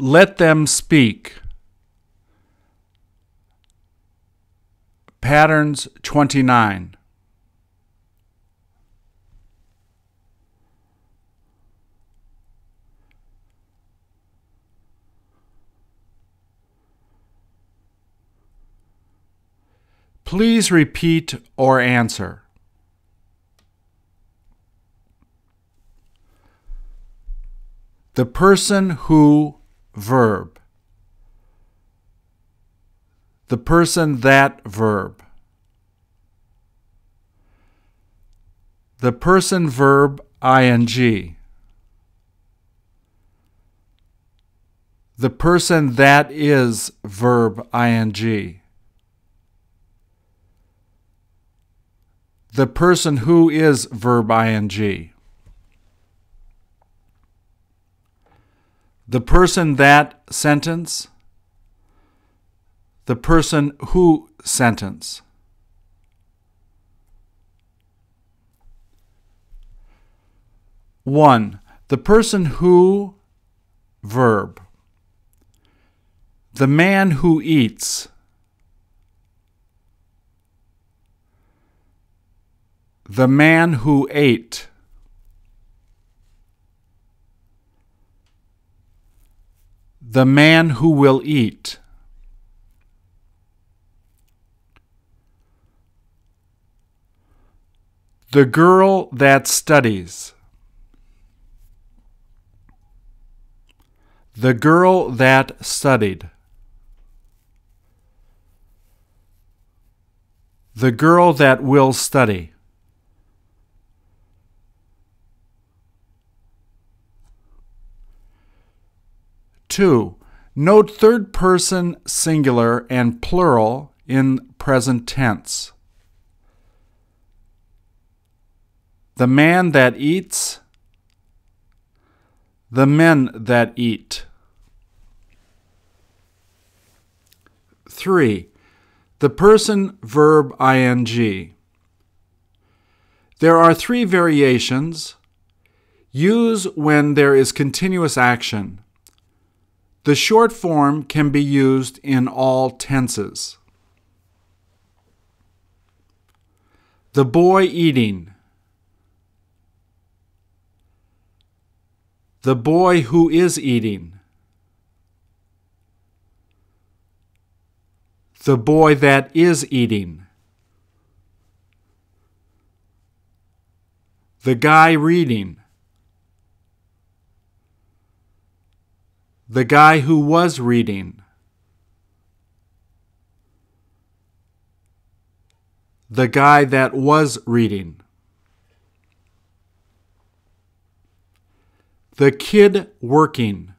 Let them speak. Patterns 29. Please repeat or answer. The person who verb. The person that verb. The person verb ing. The person that is verb ing. The person who is verb ing. The person that sentence. The person who sentence. One, the person who verb. The man who eats. The man who ate. The man who will eat. The girl that studies. The girl that studied. The girl that will study. Two, note third person singular and plural in present tense. The man that eats, the men that eat. 3. The person verb ing. There are three variations. Use when there is continuous action. The short form can be used in all tenses. The boy eating. The boy who is eating. The boy that is eating. The guy reading. The guy who was reading. The guy that was reading. The kid working.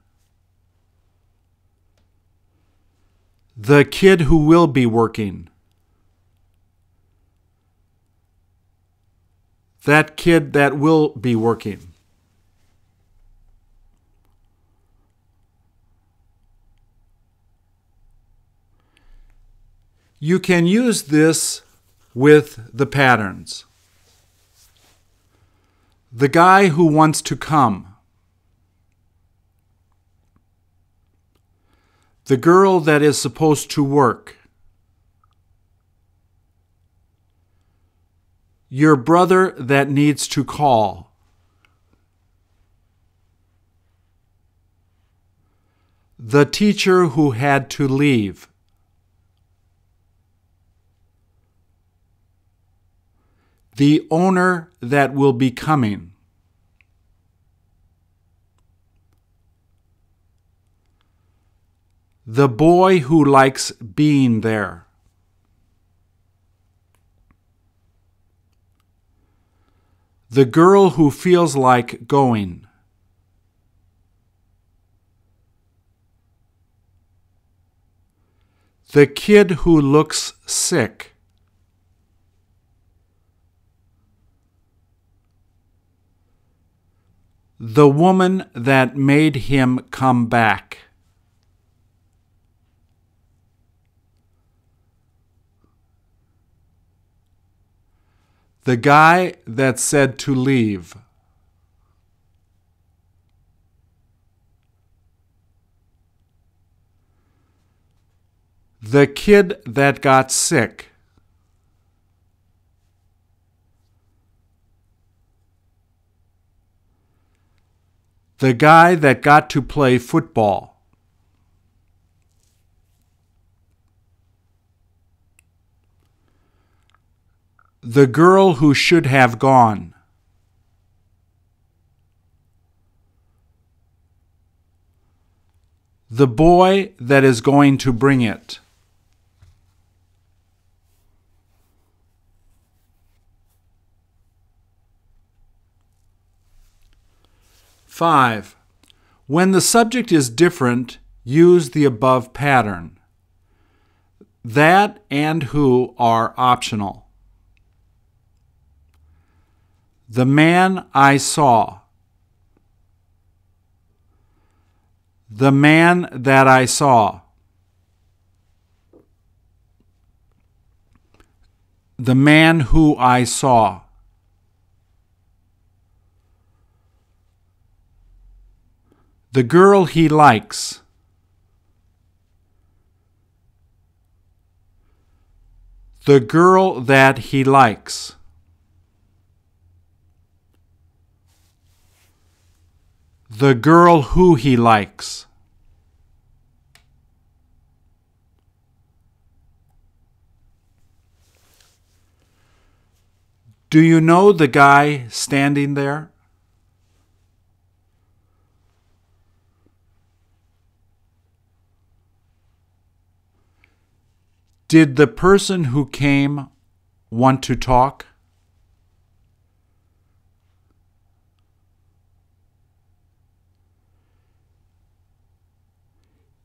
The kid who will be working. That kid that will be working. You can use this with the patterns. The guy who wants to come. The girl that is supposed to work. Your brother that needs to call. The teacher who had to leave. The owner that will be coming. The boy who likes being there. The girl who feels like going. The kid who looks sick. The woman that made him come back. The guy that said to leave. The kid that got sick. The guy that got to play football. The girl who should have gone. The boy that is going to bring it. Five. When the subject is different, use the above pattern. That and who are optional. The man I saw. The man that I saw. The man who I saw. The girl he likes. The girl that he likes. The girl who he likes. Do you know the guy standing there? Did the person who came want to talk?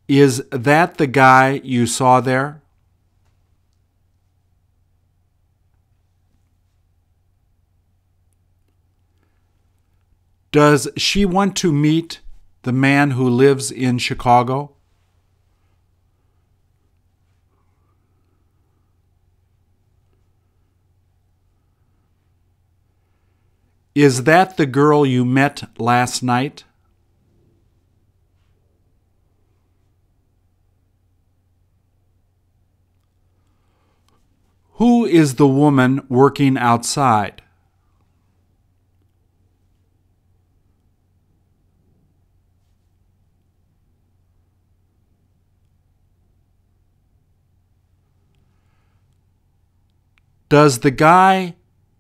Is that the guy you saw there? Does she want to meet the man who lives in Chicago? Is that the girl you met last night? Who is the woman working outside? Does the guy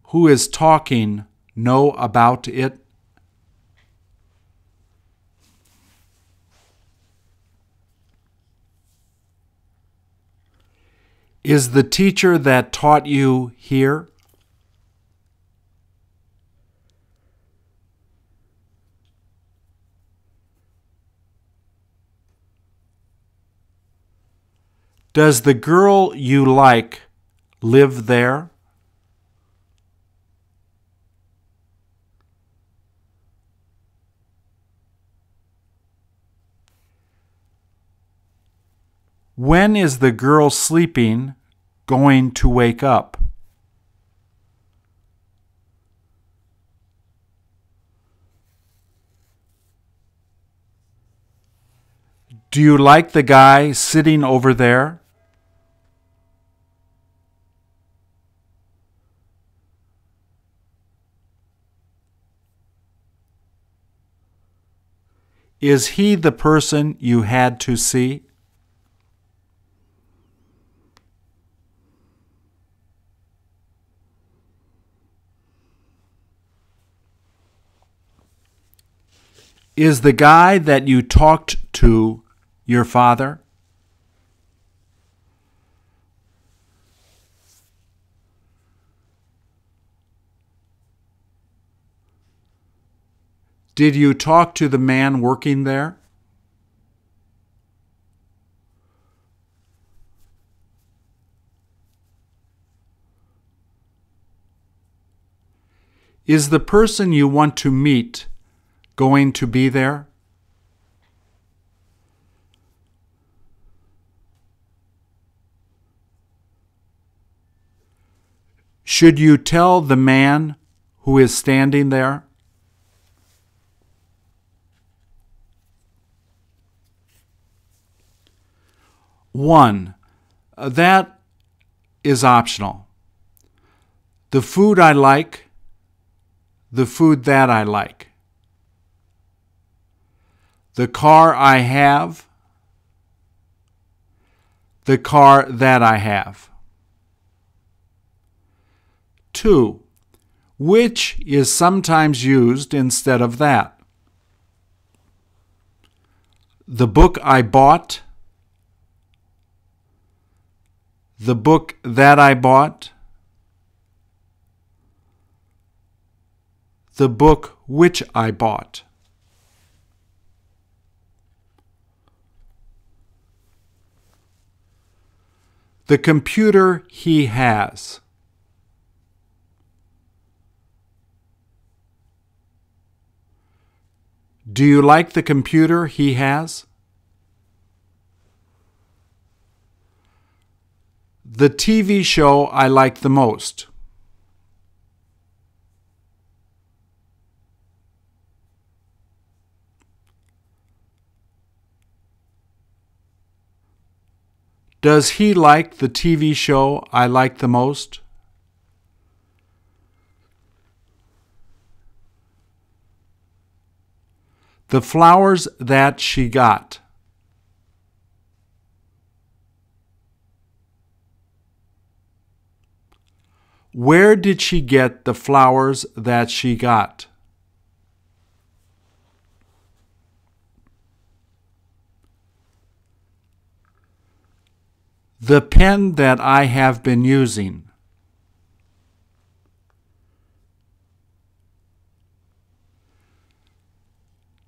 who is talking know about it? Is the teacher that taught you here? Does the girl you like live there? When is the girl sleeping going to wake up? Do you like the guy sitting over there? Is he the person you had to see? Is the guy that you talked to your father? Did you talk to the man working there? Is the person you want to meet going to be there? Should you tell the man who is standing there? One, Uh, that is optional. The food I like, the food that I like. The car I have, the car that I have. 2. Which is sometimes used instead of that. The book I bought, the book that I bought, the book which I bought. The computer he has. Do you like the computer he has? The TV show I like the most. Does he like the TV show I like the most? The flowers that she got. Where did she get the flowers that she got? The pen that I have been using.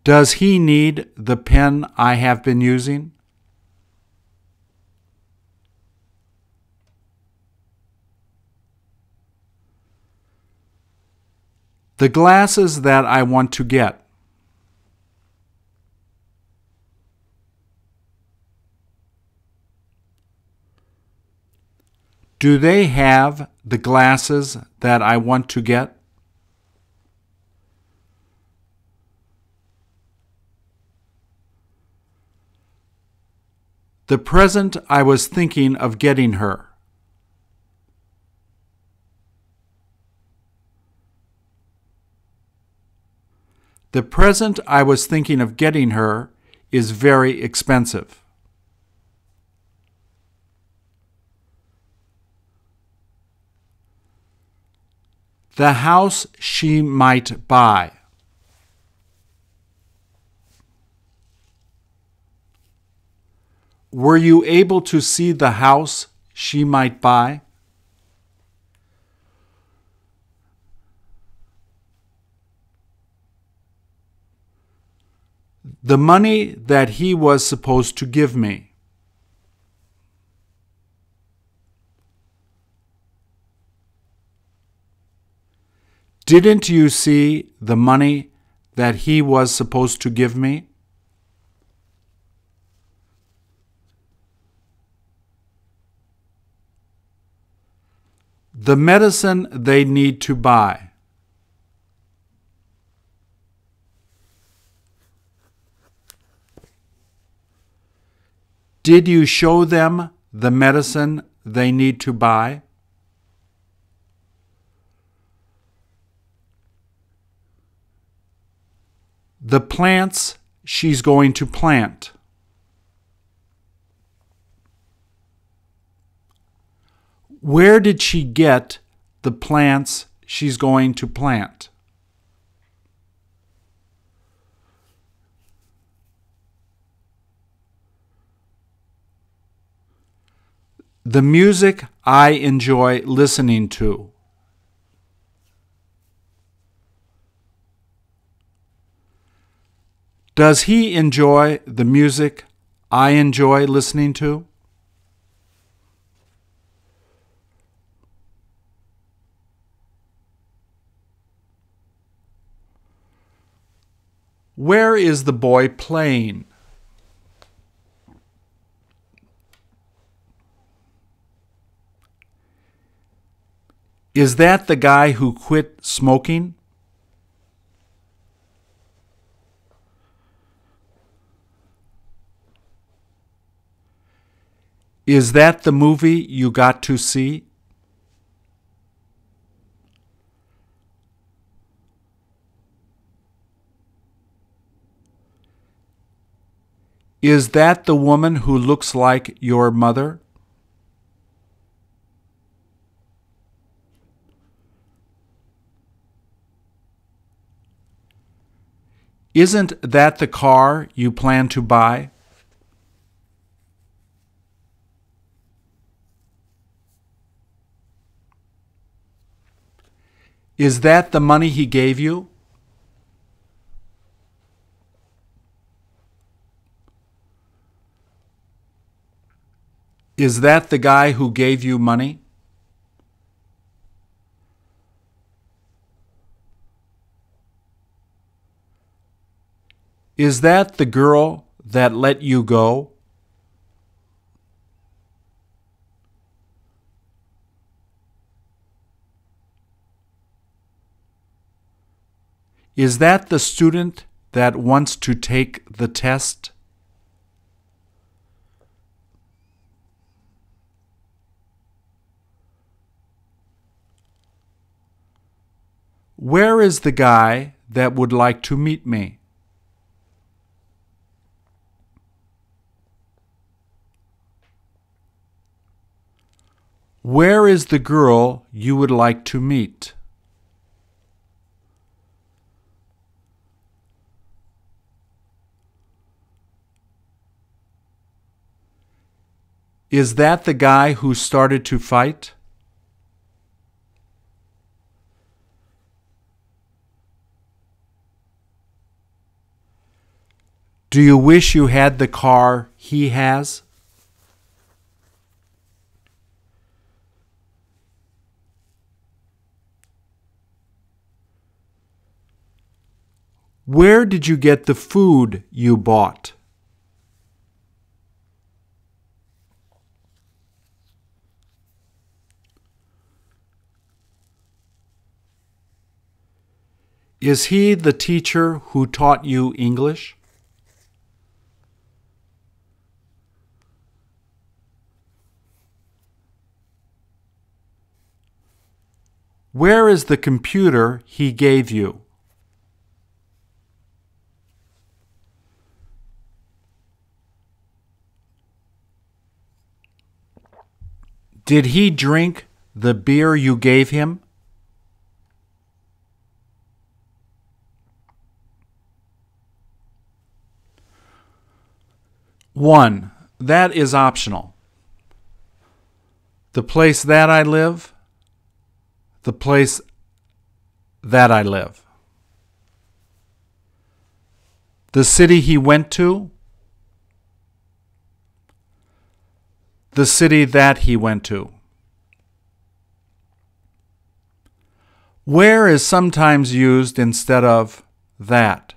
Does he need the pen I have been using? The glasses that I want to get. Do they have the glasses that I want to get? The present I was thinking of getting her. The present I was thinking of getting her is very expensive. The house she might buy. Were you able to see the house she might buy? The money that he was supposed to give me. Didn't you see the money that he was supposed to give me? The medicine they need to buy. Did you show them the medicine they need to buy? The plants she's going to plant. Where did she get the plants she's going to plant? The music I enjoy listening to. Does he enjoy the music I enjoy listening to? Where is the boy playing? Is that the guy who quit smoking? Is that the movie you got to see? Is that the woman who looks like your mother? Isn't that the car you plan to buy? Is that the money he gave you? Is that the guy who gave you money? Is that the girl that let you go? Is that the student that wants to take the test? Where is the guy that would like to meet me? Where is the girl you would like to meet? Is that the guy who started to fight? Do you wish you had the car he has? Where did you get the food you bought? Is he the teacher who taught you English? Where is the computer he gave you? Did he drink the beer you gave him? One, that is optional. The place that I live, the place that I live. The city he went to, the city that he went to. Where is sometimes used instead of that.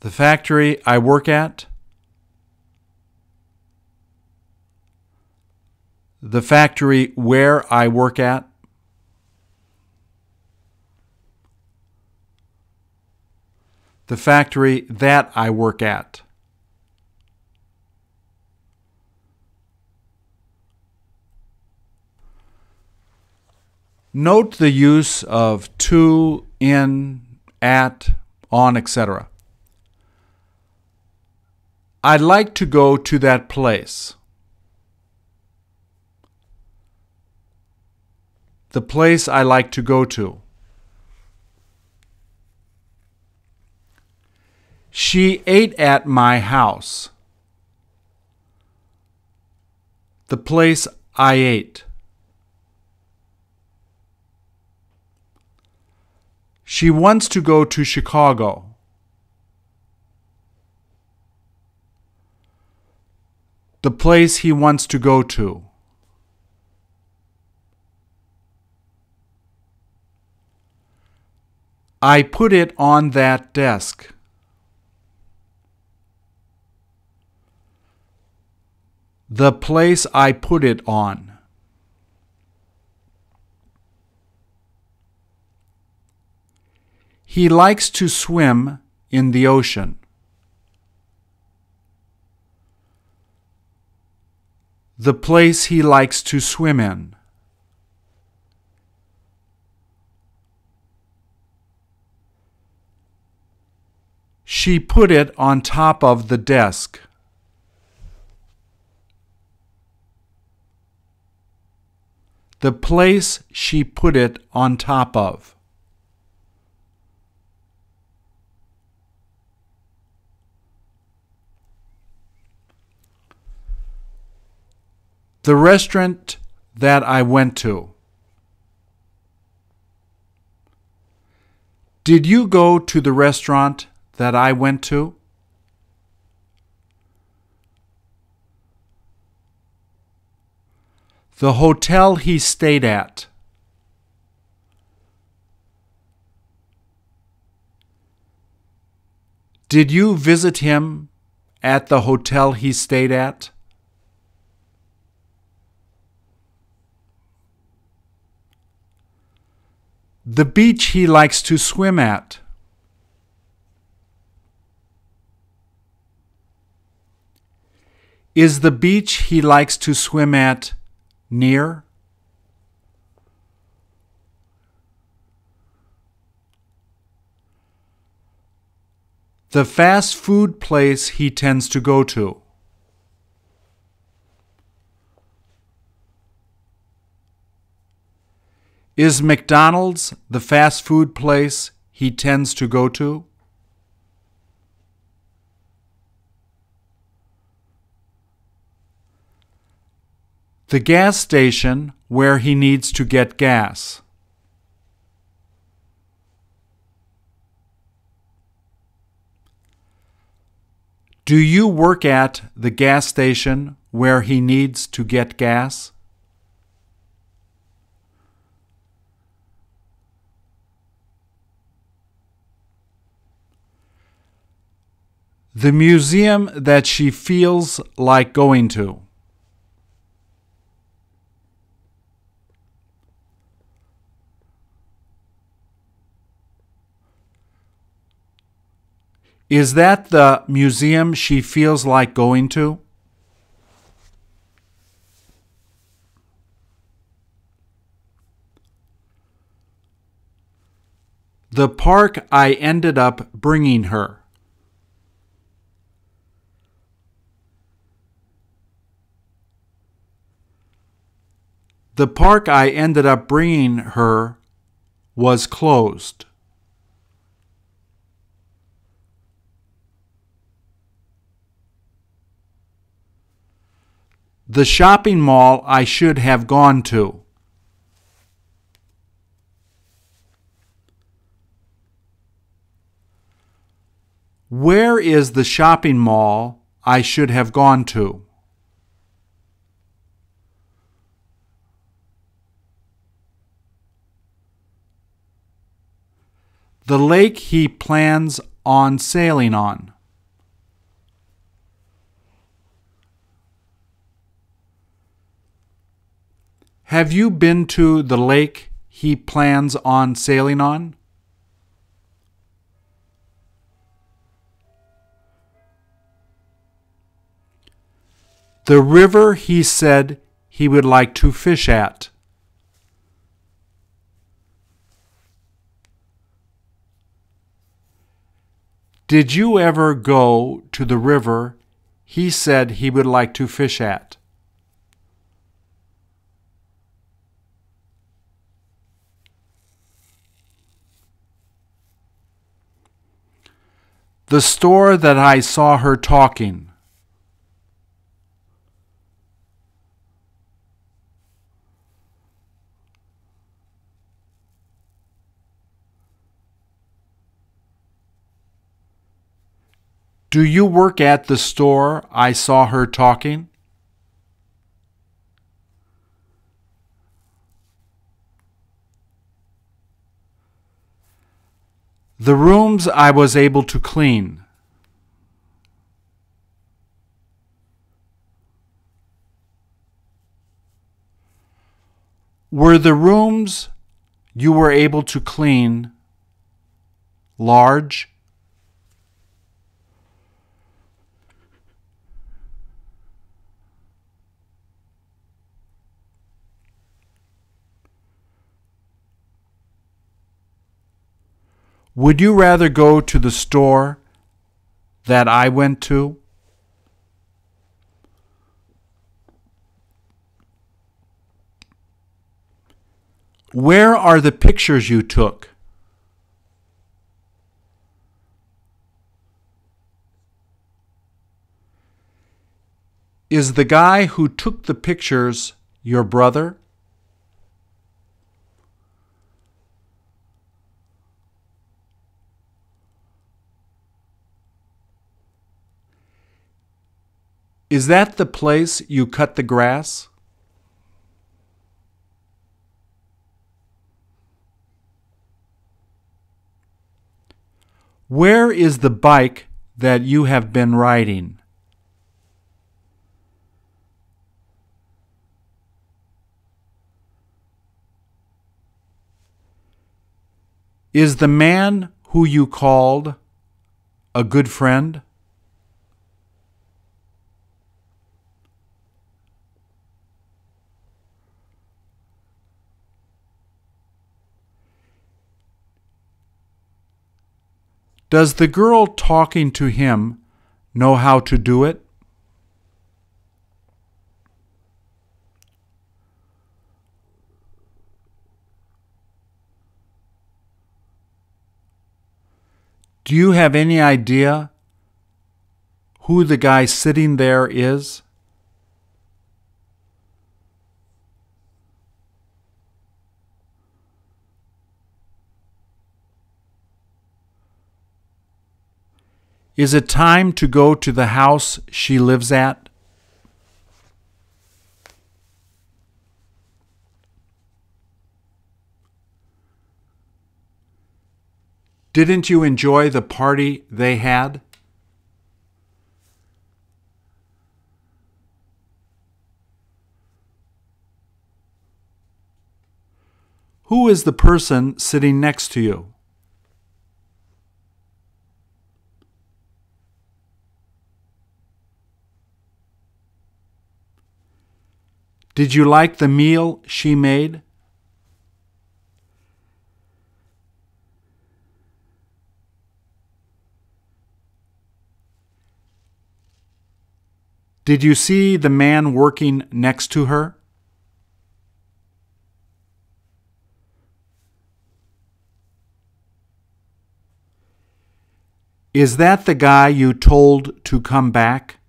The factory I work at, the factory where I work at, the factory that I work at. Note the use of to, in, at, on, etc. I'd like to go to that place. The place I like to go to. She ate at my house. The place I ate. She wants to go to Chicago. The place he wants to go to. I put it on that desk. The place I put it on. He likes to swim in the ocean. The place he likes to swim in. She put it on top of the desk. The place she put it on top of. The restaurant that I went to. Did you go to the restaurant that I went to? The hotel he stayed at. Did you visit him at the hotel he stayed at? The beach he likes to swim at. Is the beach he likes to swim at near? The fast food place he tends to go to. Is McDonald's the fast food place he tends to go to? The gas station where he needs to get gas. Do you work at the gas station where he needs to get gas? The museum that she feels like going to. Is that the museum she feels like going to? The park I ended up bringing her. The park I ended up bringing her was closed. The shopping mall I should have gone to. Where is the shopping mall I should have gone to? The lake he plans on sailing on. Have you been to the lake he plans on sailing on? The river he said he would like to fish at. Did you ever go to the river he said he would like to fish at? The store that I saw her talking. Do you work at the store I saw her talking? The rooms I was able to clean. Were the rooms you were able to clean large? Would you rather go to the store that I went to? Where are the pictures you took? Is the guy who took the pictures your brother? Is that the place you cut the grass? Where is the bike that you have been riding? Is the man who you called a good friend? Does the girl talking to him know how to do it? Do you have any idea who the guy sitting there is? Is it time to go to the house she lives at? Didn't you enjoy the party they had? Who is the person sitting next to you? Did you like the meal she made? Did you see the man working next to her? Is that the guy you told to come back?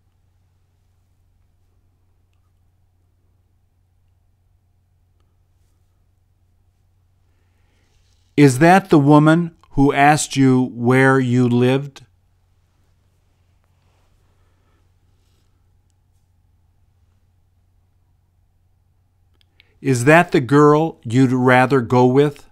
Is that the woman who asked you where you lived? Is that the girl you'd rather go with?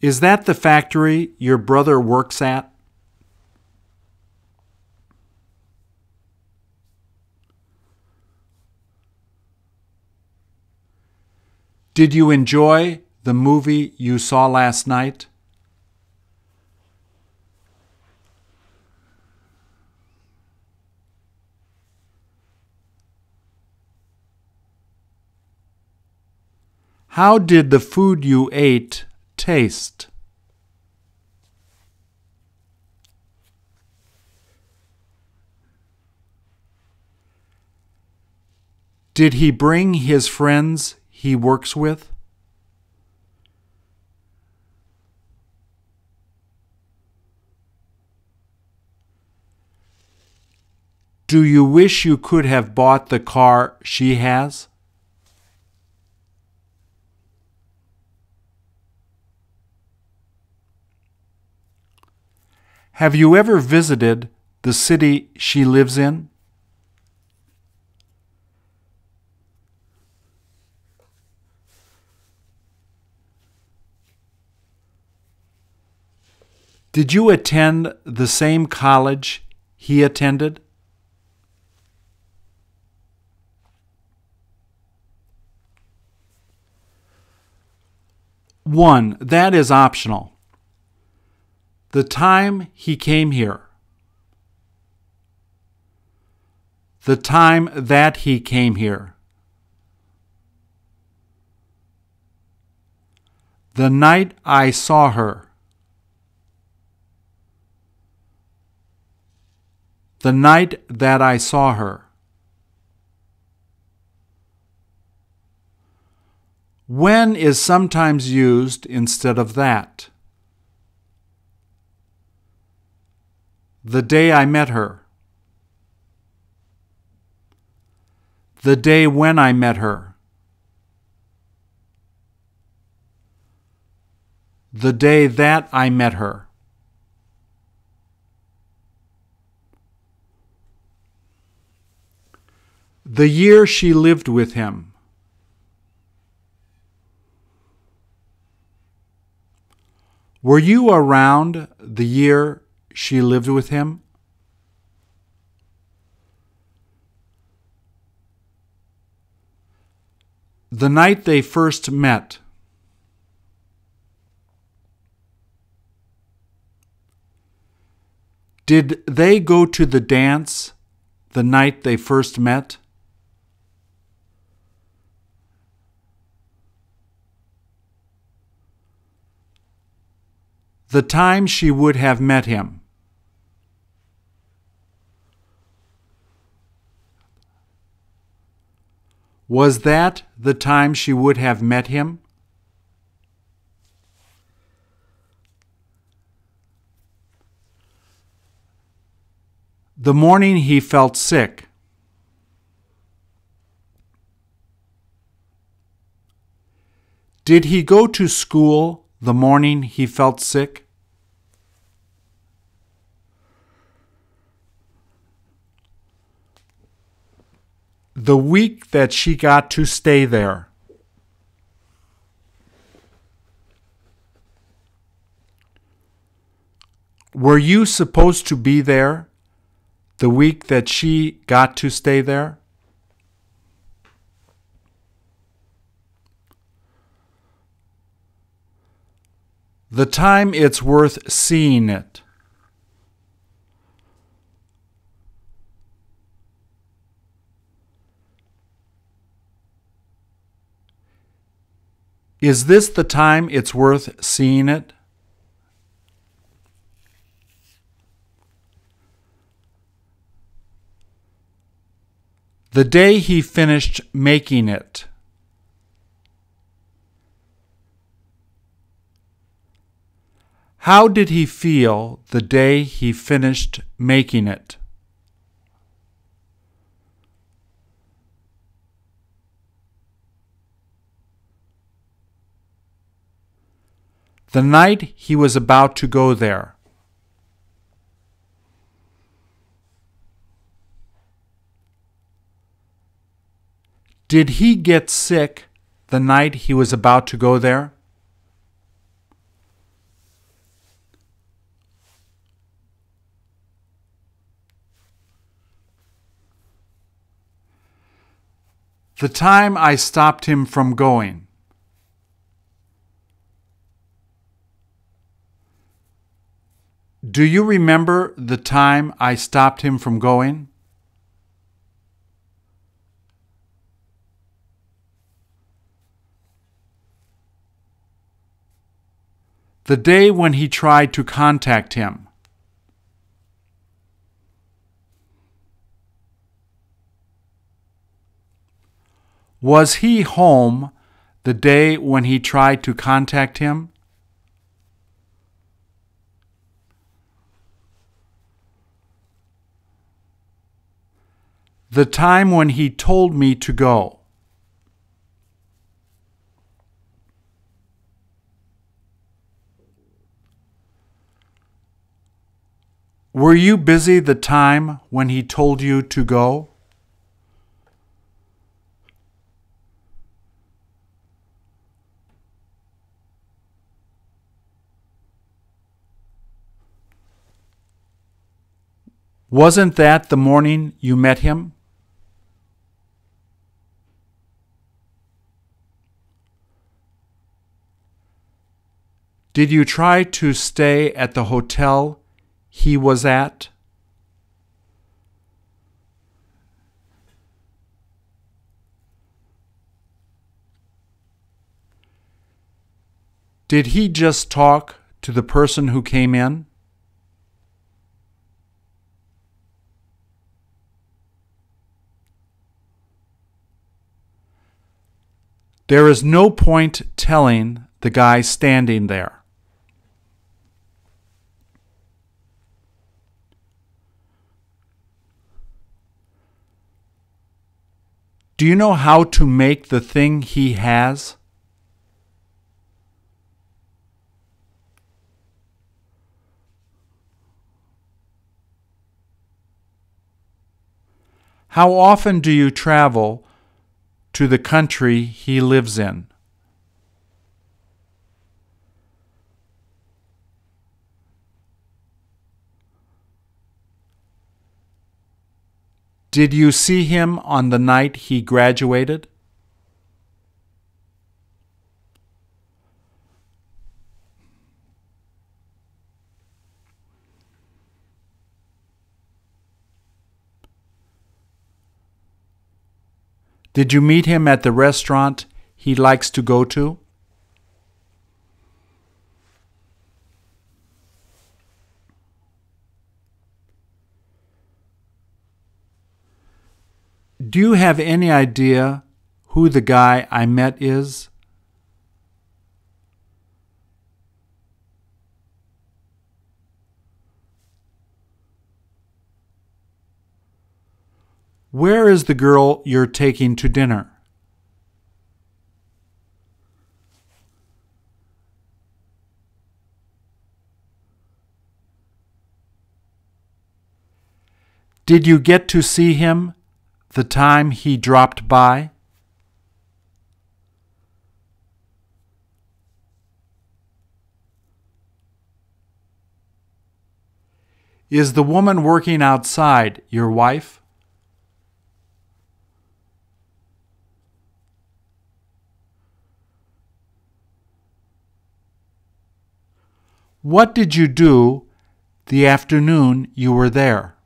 Is that the factory your brother works at? Did you enjoy the movie you saw last night? How did the food you ate taste? Did he bring his friends he works with? Do you wish you could have bought the car she has? Have you ever visited the city she lives in? Did you attend the same college he attended? One, that is optional. The time he came here. The time that he came here. The night I saw her. The night that I saw her. When is sometimes used instead of that. The day I met her. The day when I met her. The day that I met her. The year she lived with him. Were you around the year she lived with him? The night they first met. Did they go to the dance the night they first met? The time she would have met him. Was that the time she would have met him? The morning he felt sick. Did he go to school the morning he felt sick? The week that she got to stay there. Were you supposed to be there the week that she got to stay there? The time it's worth seeing it. Is this the time it's worth seeing it? The day he finished making it. How did he feel the day he finished making it? The night he was about to go there. Did he get sick the night he was about to go there? The time I stopped him from going. Do you remember the time I stopped him from going? The day when he tried to contact him. Was he home the day when he tried to contact him? The time when he told me to go. Were you busy the time when he told you to go? Wasn't that the morning you met him? Did you try to stay at the hotel he was at? Did he just talk to the person who came in? There is no point telling the guy standing there. Do you know how to make the thing he has? How often do you travel to the country he lives in? Did you see him on the night he graduated? Did you meet him at the restaurant he likes to go to? Do you have any idea who the guy I met is? Where is the girl you're taking to dinner? Did you get to see him the time he dropped by? Is the woman working outside your wife? What did you do the afternoon you were there?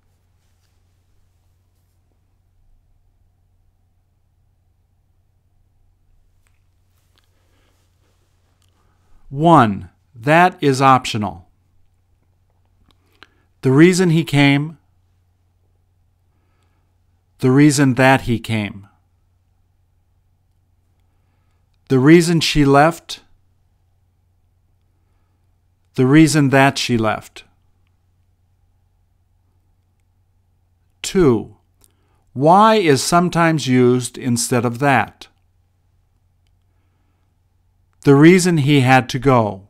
One, that is optional. The reason he came, the reason that he came, the reason she left, the reason that she left. 2. Why is sometimes used instead of that. The reason he had to go.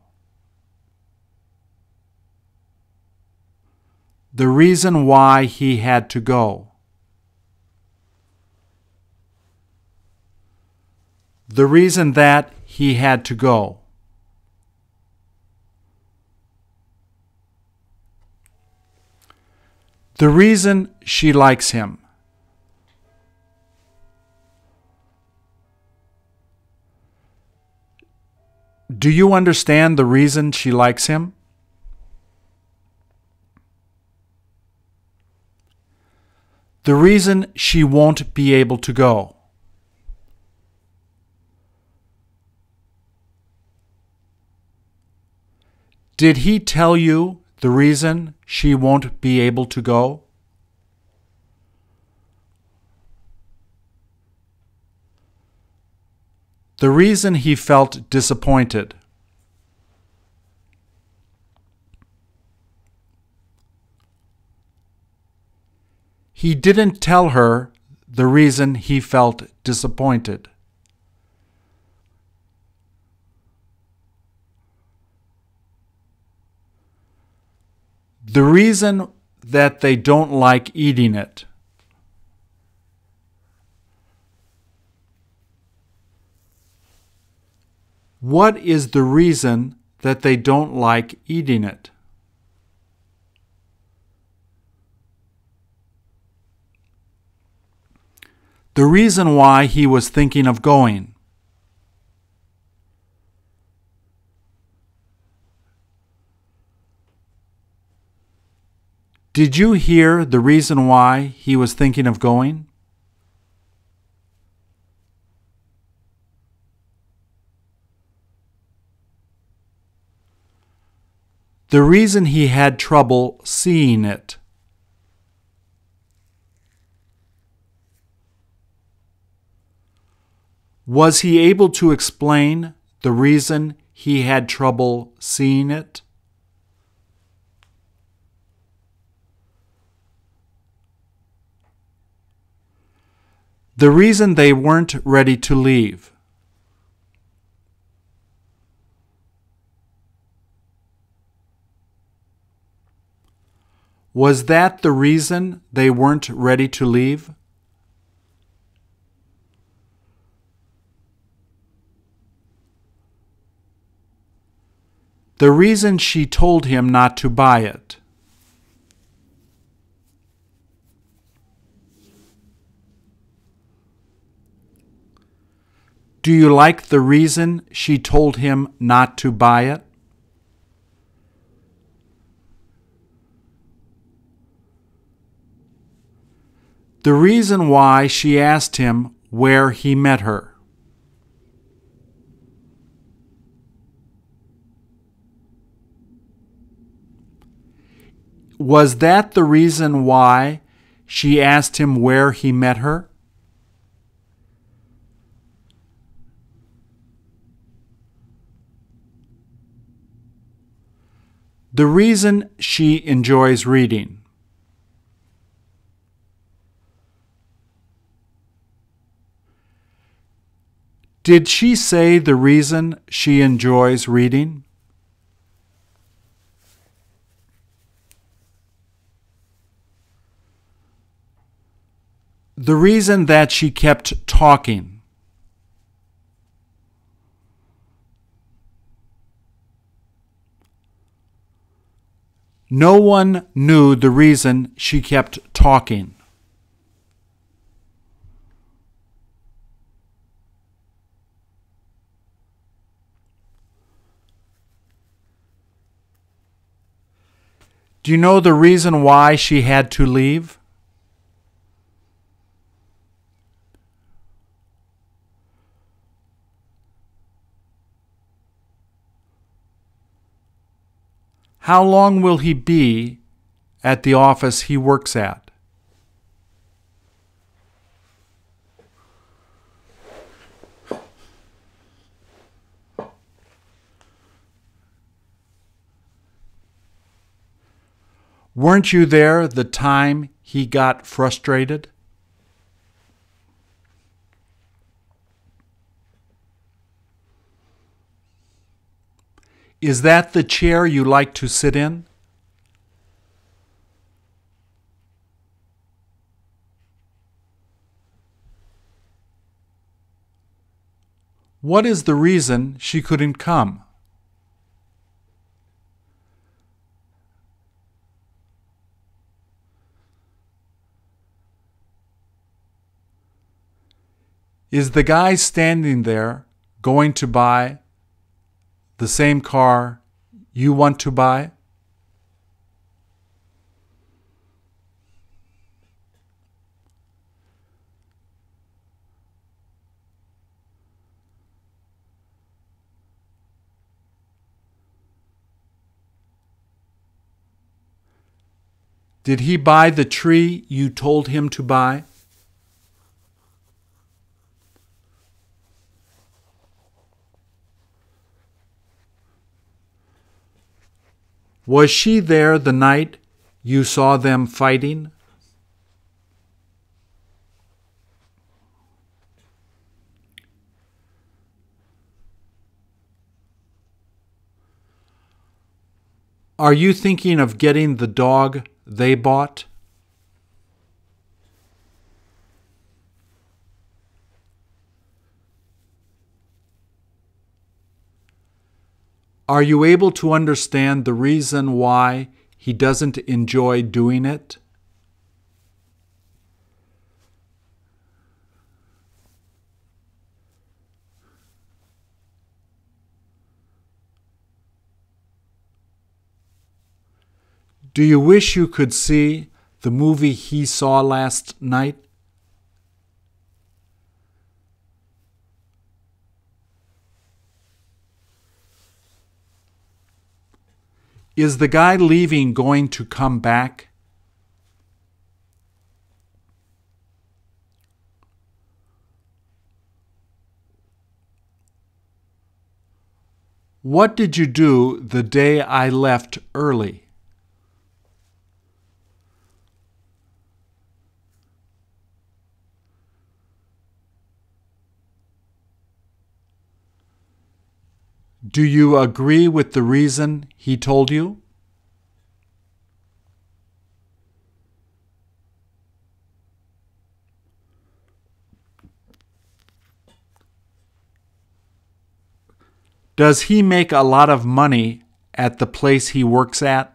The reason why he had to go. The reason that he had to go. The reason she likes him. Do you understand the reason she likes him? The reason she won't be able to go. Did he tell you the reason she won't be able to go? The reason he felt disappointed. He didn't tell her the reason he felt disappointed. The reason that they don't like eating it. What is the reason that they don't like eating it? The reason why he was thinking of going. Did you hear the reason why he was thinking of going? The reason he had trouble seeing it. Was he able to explain the reason he had trouble seeing it? The reason they weren't ready to leave. Was that the reason they weren't ready to leave? The reason she told him not to buy it. Do you like the reason she told him not to buy it? The reason why she asked him where he met her. Was that the reason why she asked him where he met her? The reason she enjoys reading. Did she say the reason she enjoys reading? The reason that she kept talking. No one knew the reason she kept talking. Do you know the reason why she had to leave? How long will he be at the office he works at? Weren't you there the time he got frustrated? Is that the chair you like to sit in? What is the reason she couldn't come? Is the guy standing there going to buy the same car you want to buy? Did he buy the tree you told him to buy? Was she there the night you saw them fighting? Are you thinking of getting the dog they bought? Are you able to understand the reason why he doesn't enjoy doing it? Do you wish you could see the movie he saw last night? Is the guy leaving going to come back? What did you do the day I left early? Do you agree with the reason he told you? Does he make a lot of money at the place he works at?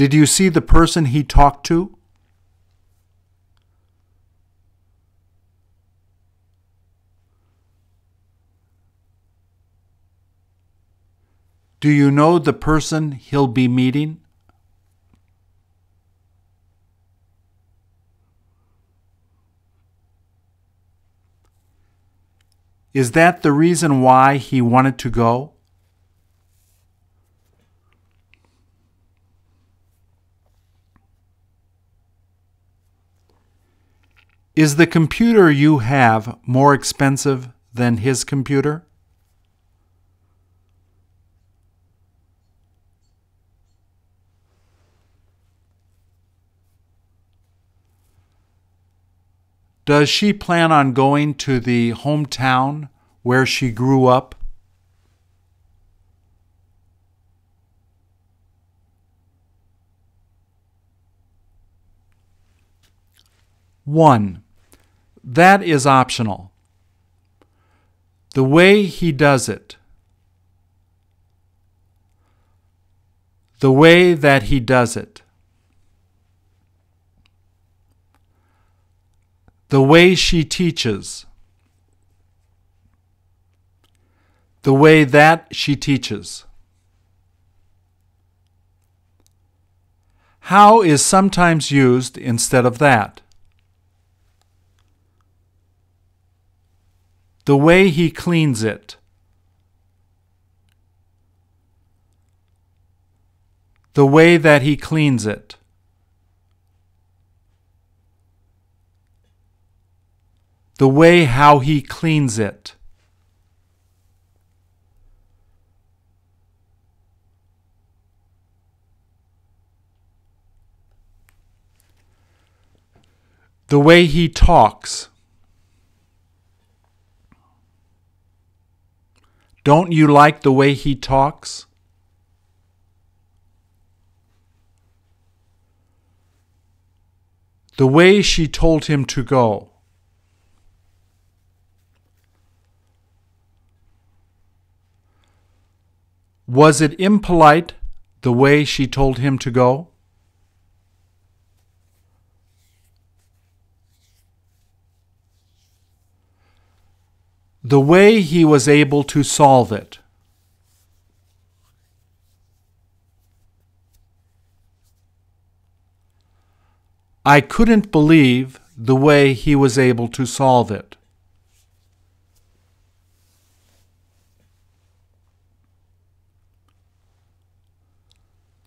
Did you see the person he talked to? Do you know the person he'll be meeting? Is that the reason why he wanted to go? Is the computer you have more expensive than his computer? Does she plan on going to the hometown where she grew up? One, that is optional. The way he does it. The way that he does it. The way she teaches. The way that she teaches. How is sometimes used instead of that. The way he cleans it. The way that he cleans it. the way how he cleans it. The way he talks. Don't you like the way he talks? The way she told him to go. Was it impolite the way she told him to go? The way he was able to solve it. I couldn't believe the way he was able to solve it.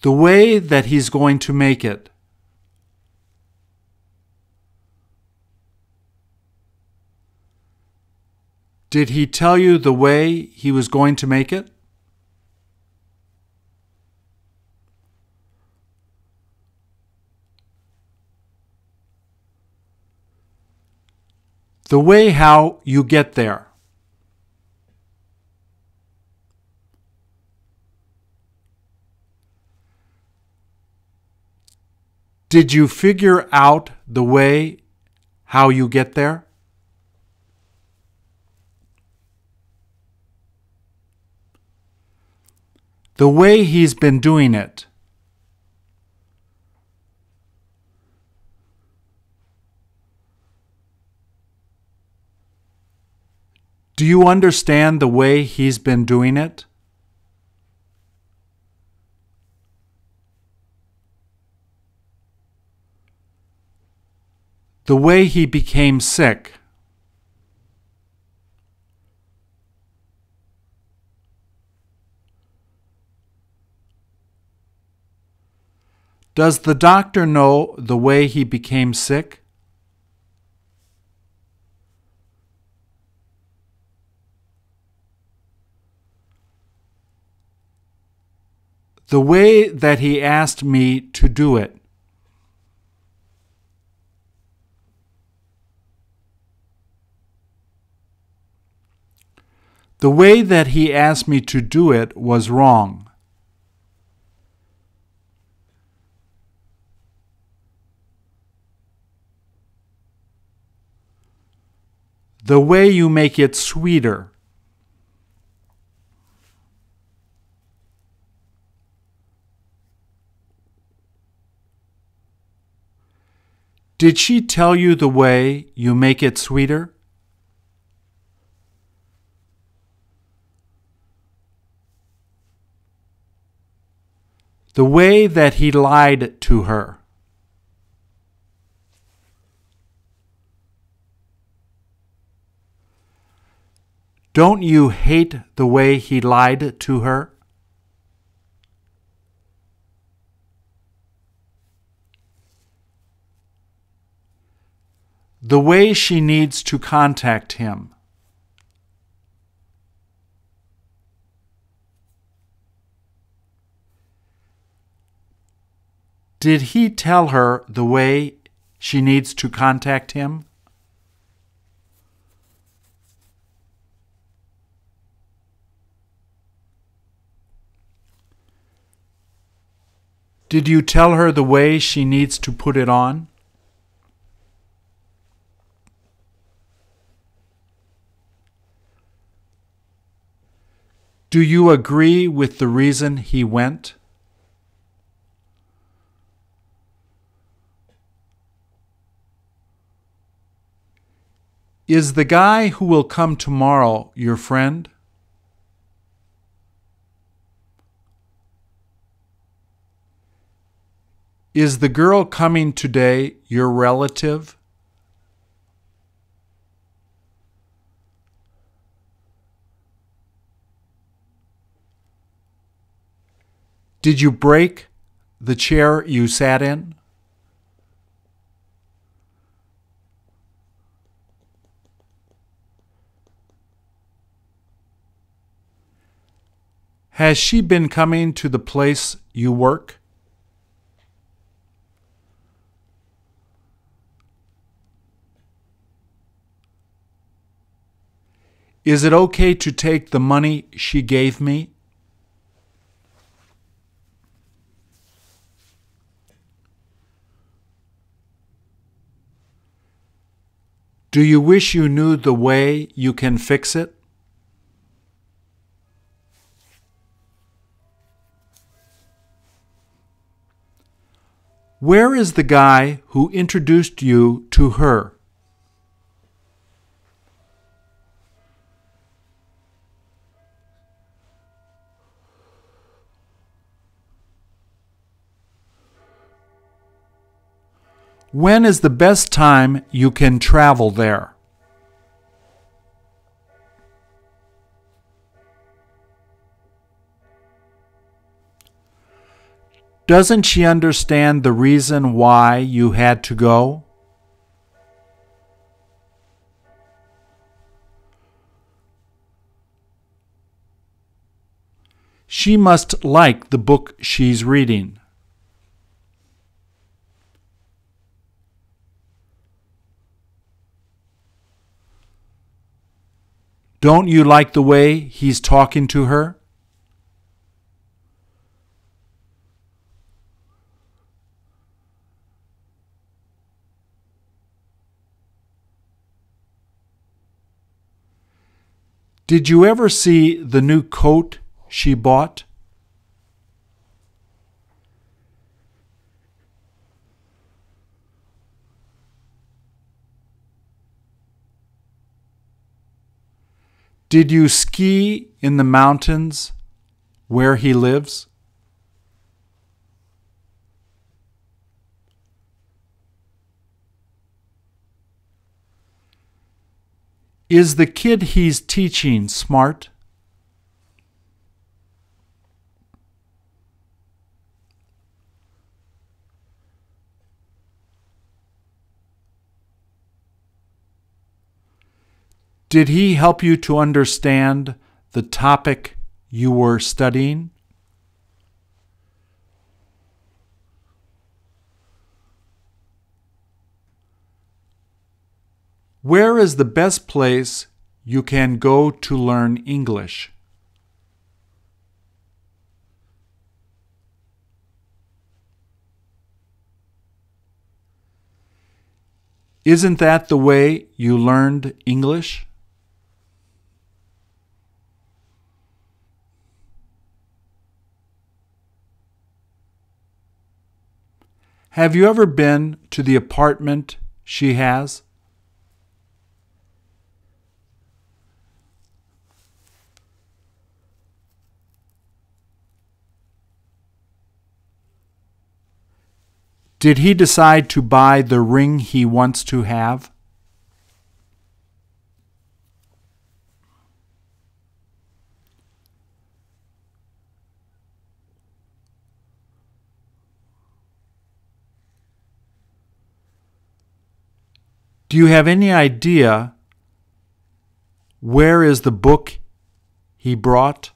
the way that He's going to make it. Did He tell you the way He was going to make it? The way how you get there. Did you figure out the way how you get there? The way he's been doing it. Do you understand the way he's been doing it? The way he became sick. Does the doctor know the way he became sick? The way that he asked me to do it. The way that he asked me to do it was wrong. The way you make it sweeter. Did she tell you the way you make it sweeter? The way that he lied to her. Don't you hate the way he lied to her? The way she needs to contact him. Did he tell her the way she needs to contact him? Did you tell her the way she needs to put it on? Do you agree with the reason he went? Is the guy who will come tomorrow your friend? Is the girl coming today your relative? Did you break the chair you sat in? Has she been coming to the place you work? Is it okay to take the money she gave me? Do you wish you knew the way you can fix it? Where is the guy who introduced you to her? When is the best time you can travel there? Doesn't she understand the reason why you had to go? She must like the book she's reading. Don't you like the way he's talking to her? Did you ever see the new coat she bought? Did you ski in the mountains where he lives? Is the kid he's teaching smart? Did he help you to understand the topic you were studying? Where is the best place you can go to learn English? Isn't that the way you learned English? Have you ever been to the apartment she has? Did he decide to buy the ring he wants to have? Do you have any idea where is the book he brought?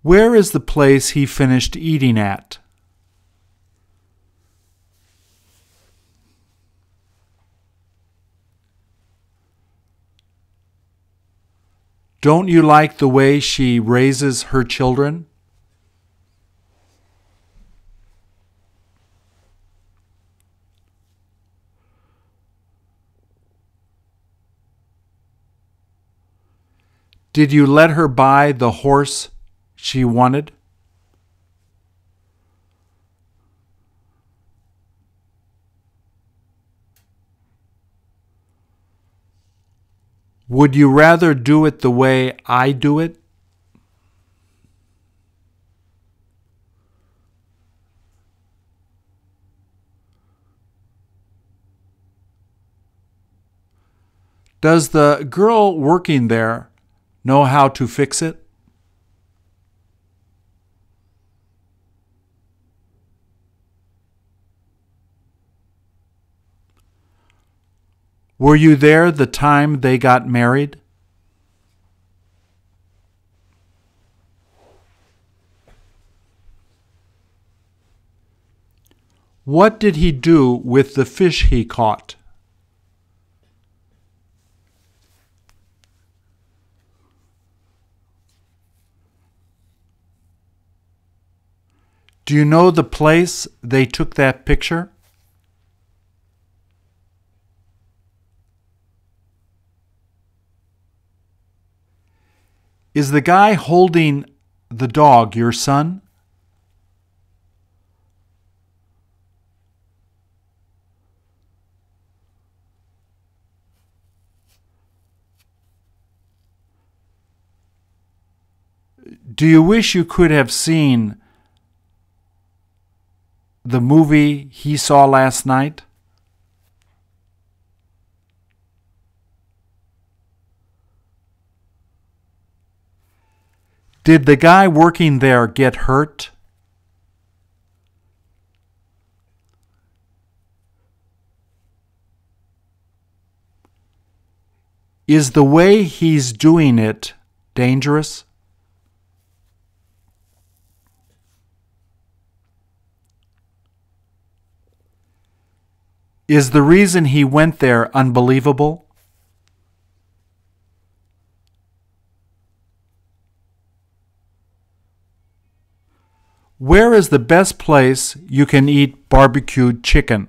Where is the place he finished eating at? Don't you like the way she raises her children? Did you let her buy the horse she wanted? Would you rather do it the way I do it? Does the girl working there know how to fix it? Were you there the time they got married? What did he do with the fish he caught? Do you know the place they took that picture? Is the guy holding the dog your son? Do you wish you could have seen the movie he saw last night? Did the guy working there get hurt? Is the way he's doing it dangerous? Is the reason he went there unbelievable? Where is the best place you can eat barbecued chicken?